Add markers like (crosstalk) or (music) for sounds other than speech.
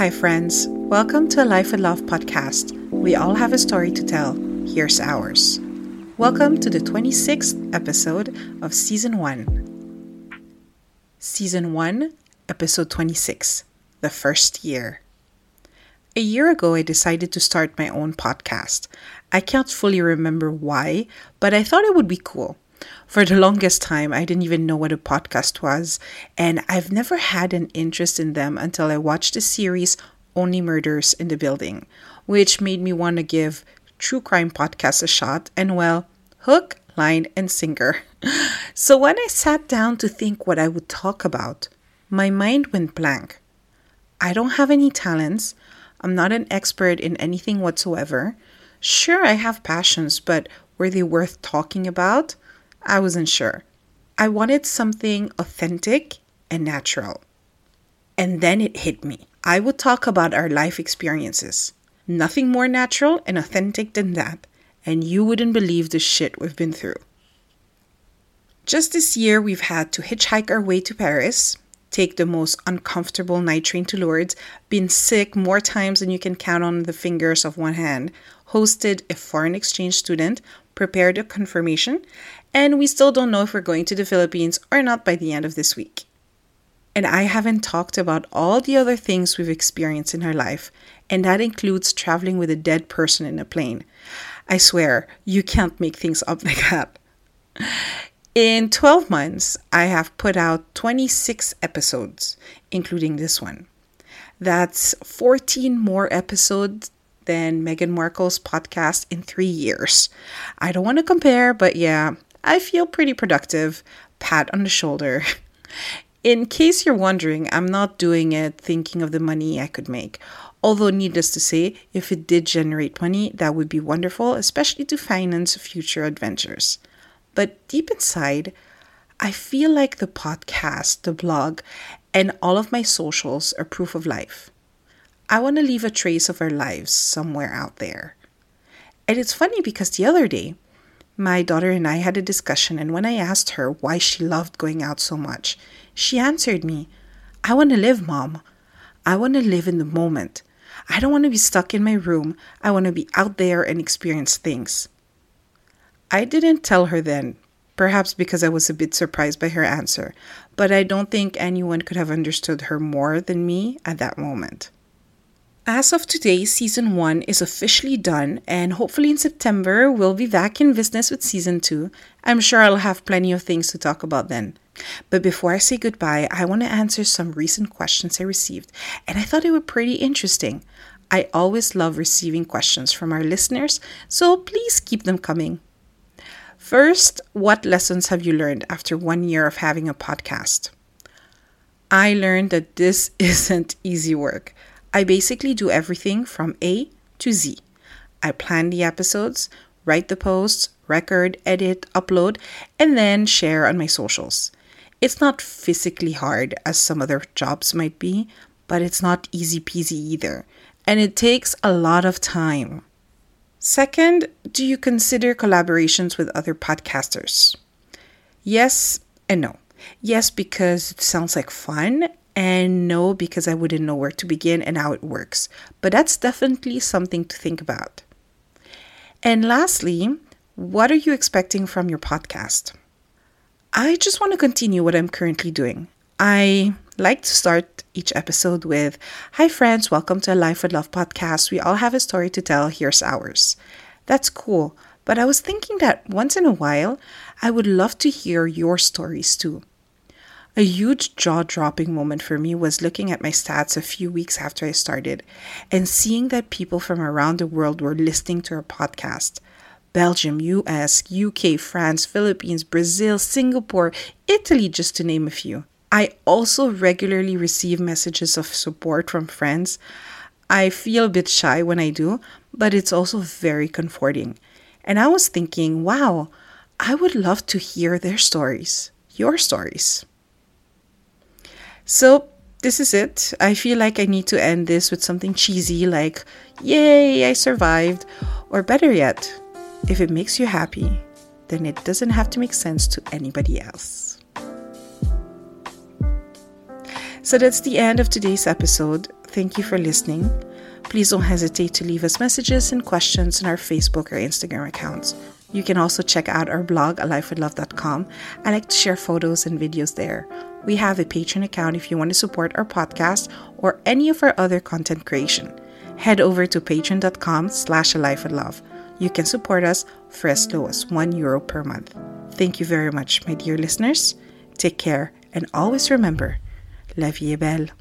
Hi, friends. Welcome to a Life with Love podcast. We all have a story to tell. Here's ours. Welcome to the 26th episode of Season 1. Season 1, Episode 26 The First Year. A year ago, I decided to start my own podcast. I can't fully remember why, but I thought it would be cool. For the longest time, I didn't even know what a podcast was, and I've never had an interest in them until I watched the series Only Murders in the Building, which made me want to give true crime podcasts a shot, and well, hook, line, and sinker. (laughs) So when I sat down to think what I would talk about, my mind went blank. I don't have any talents. I'm not an expert in anything whatsoever. Sure, I have passions, but were they worth talking about? I wasn't sure. I wanted something authentic and natural. And then it hit me. I would talk about our life experiences. Nothing more natural and authentic than that. And you wouldn't believe the shit we've been through. Just this year, we've had to hitchhike our way to Paris, take the most uncomfortable night train to Lourdes, been sick more times than you can count on the fingers of one hand, hosted a foreign exchange student, prepared a confirmation, and we still don't know if we're going to the Philippines or not by the end of this week. And I haven't talked about all the other things we've experienced in our life, and that includes traveling with a dead person in a plane. I swear, you can't make things up (laughs) like that. In 12 months, I have put out 26 episodes, including this one. That's 14 more episodes than Meghan Markle's podcast in three years. I don't want to compare, but yeah, I feel pretty productive. Pat on the shoulder. (laughs) In case you're wondering, I'm not doing it thinking of the money I could make. Although, needless to say, if it did generate money, that would be wonderful, especially to finance future adventures. But deep inside, I feel like the podcast, the blog, and all of my socials are proof of life. I want to leave a trace of our lives somewhere out there. And it's funny because the other day, my daughter and I had a discussion, and when I asked her why she loved going out so much, she answered me, I want to live, mom. I want to live in the moment. I don't want to be stuck in my room. I want to be out there and experience things. I didn't tell her then, perhaps because I was a bit surprised by her answer, but I don't think anyone could have understood her more than me at that moment. As of today, season one is officially done, and hopefully in September we'll be back in business with season two. I'm sure I'll have plenty of things to talk about then. But before I say goodbye, I want to answer some recent questions I received, and I thought they were pretty interesting. I always love receiving questions from our listeners, so please keep them coming. First, what lessons have you learned after one year of having a podcast? I learned that this (laughs) isn't easy work. I basically do everything from A to Z. I plan the episodes, write the posts, record, edit, upload, and then share on my socials. It's not physically hard as some other jobs might be, but it's not easy peasy either, and it takes a lot of time. Second, do you consider collaborations with other podcasters? Yes and no. Yes, because it sounds like fun and no, because I wouldn't know where to begin and how it works. But that's definitely something to think about. And lastly, what are you expecting from your podcast? I just want to continue what I'm currently doing. I like to start each episode with Hi, friends, welcome to a Life with Love podcast. We all have a story to tell. Here's ours. That's cool, but I was thinking that once in a while, I would love to hear your stories too. A huge jaw dropping moment for me was looking at my stats a few weeks after I started and seeing that people from around the world were listening to our podcast. Belgium, US, UK, France, Philippines, Brazil, Singapore, Italy, just to name a few. I also regularly receive messages of support from friends. I feel a bit shy when I do, but it's also very comforting. And I was thinking, wow, I would love to hear their stories, your stories. So, this is it. I feel like I need to end this with something cheesy like, Yay, I survived. Or better yet, if it makes you happy, then it doesn't have to make sense to anybody else. So that's the end of today's episode. thank you for listening. Please don't hesitate to leave us messages and questions on our Facebook or Instagram accounts. You can also check out our blog, alifewithlove.com. I like to share photos and videos there. We have a Patreon account if you want to support our podcast or any of our other content creation. Head over to patreon.com slash alifewithlove. You can support us for as low as 1 euro per month. Thank you very much, my dear listeners. Take care and always remember, la vie est belle.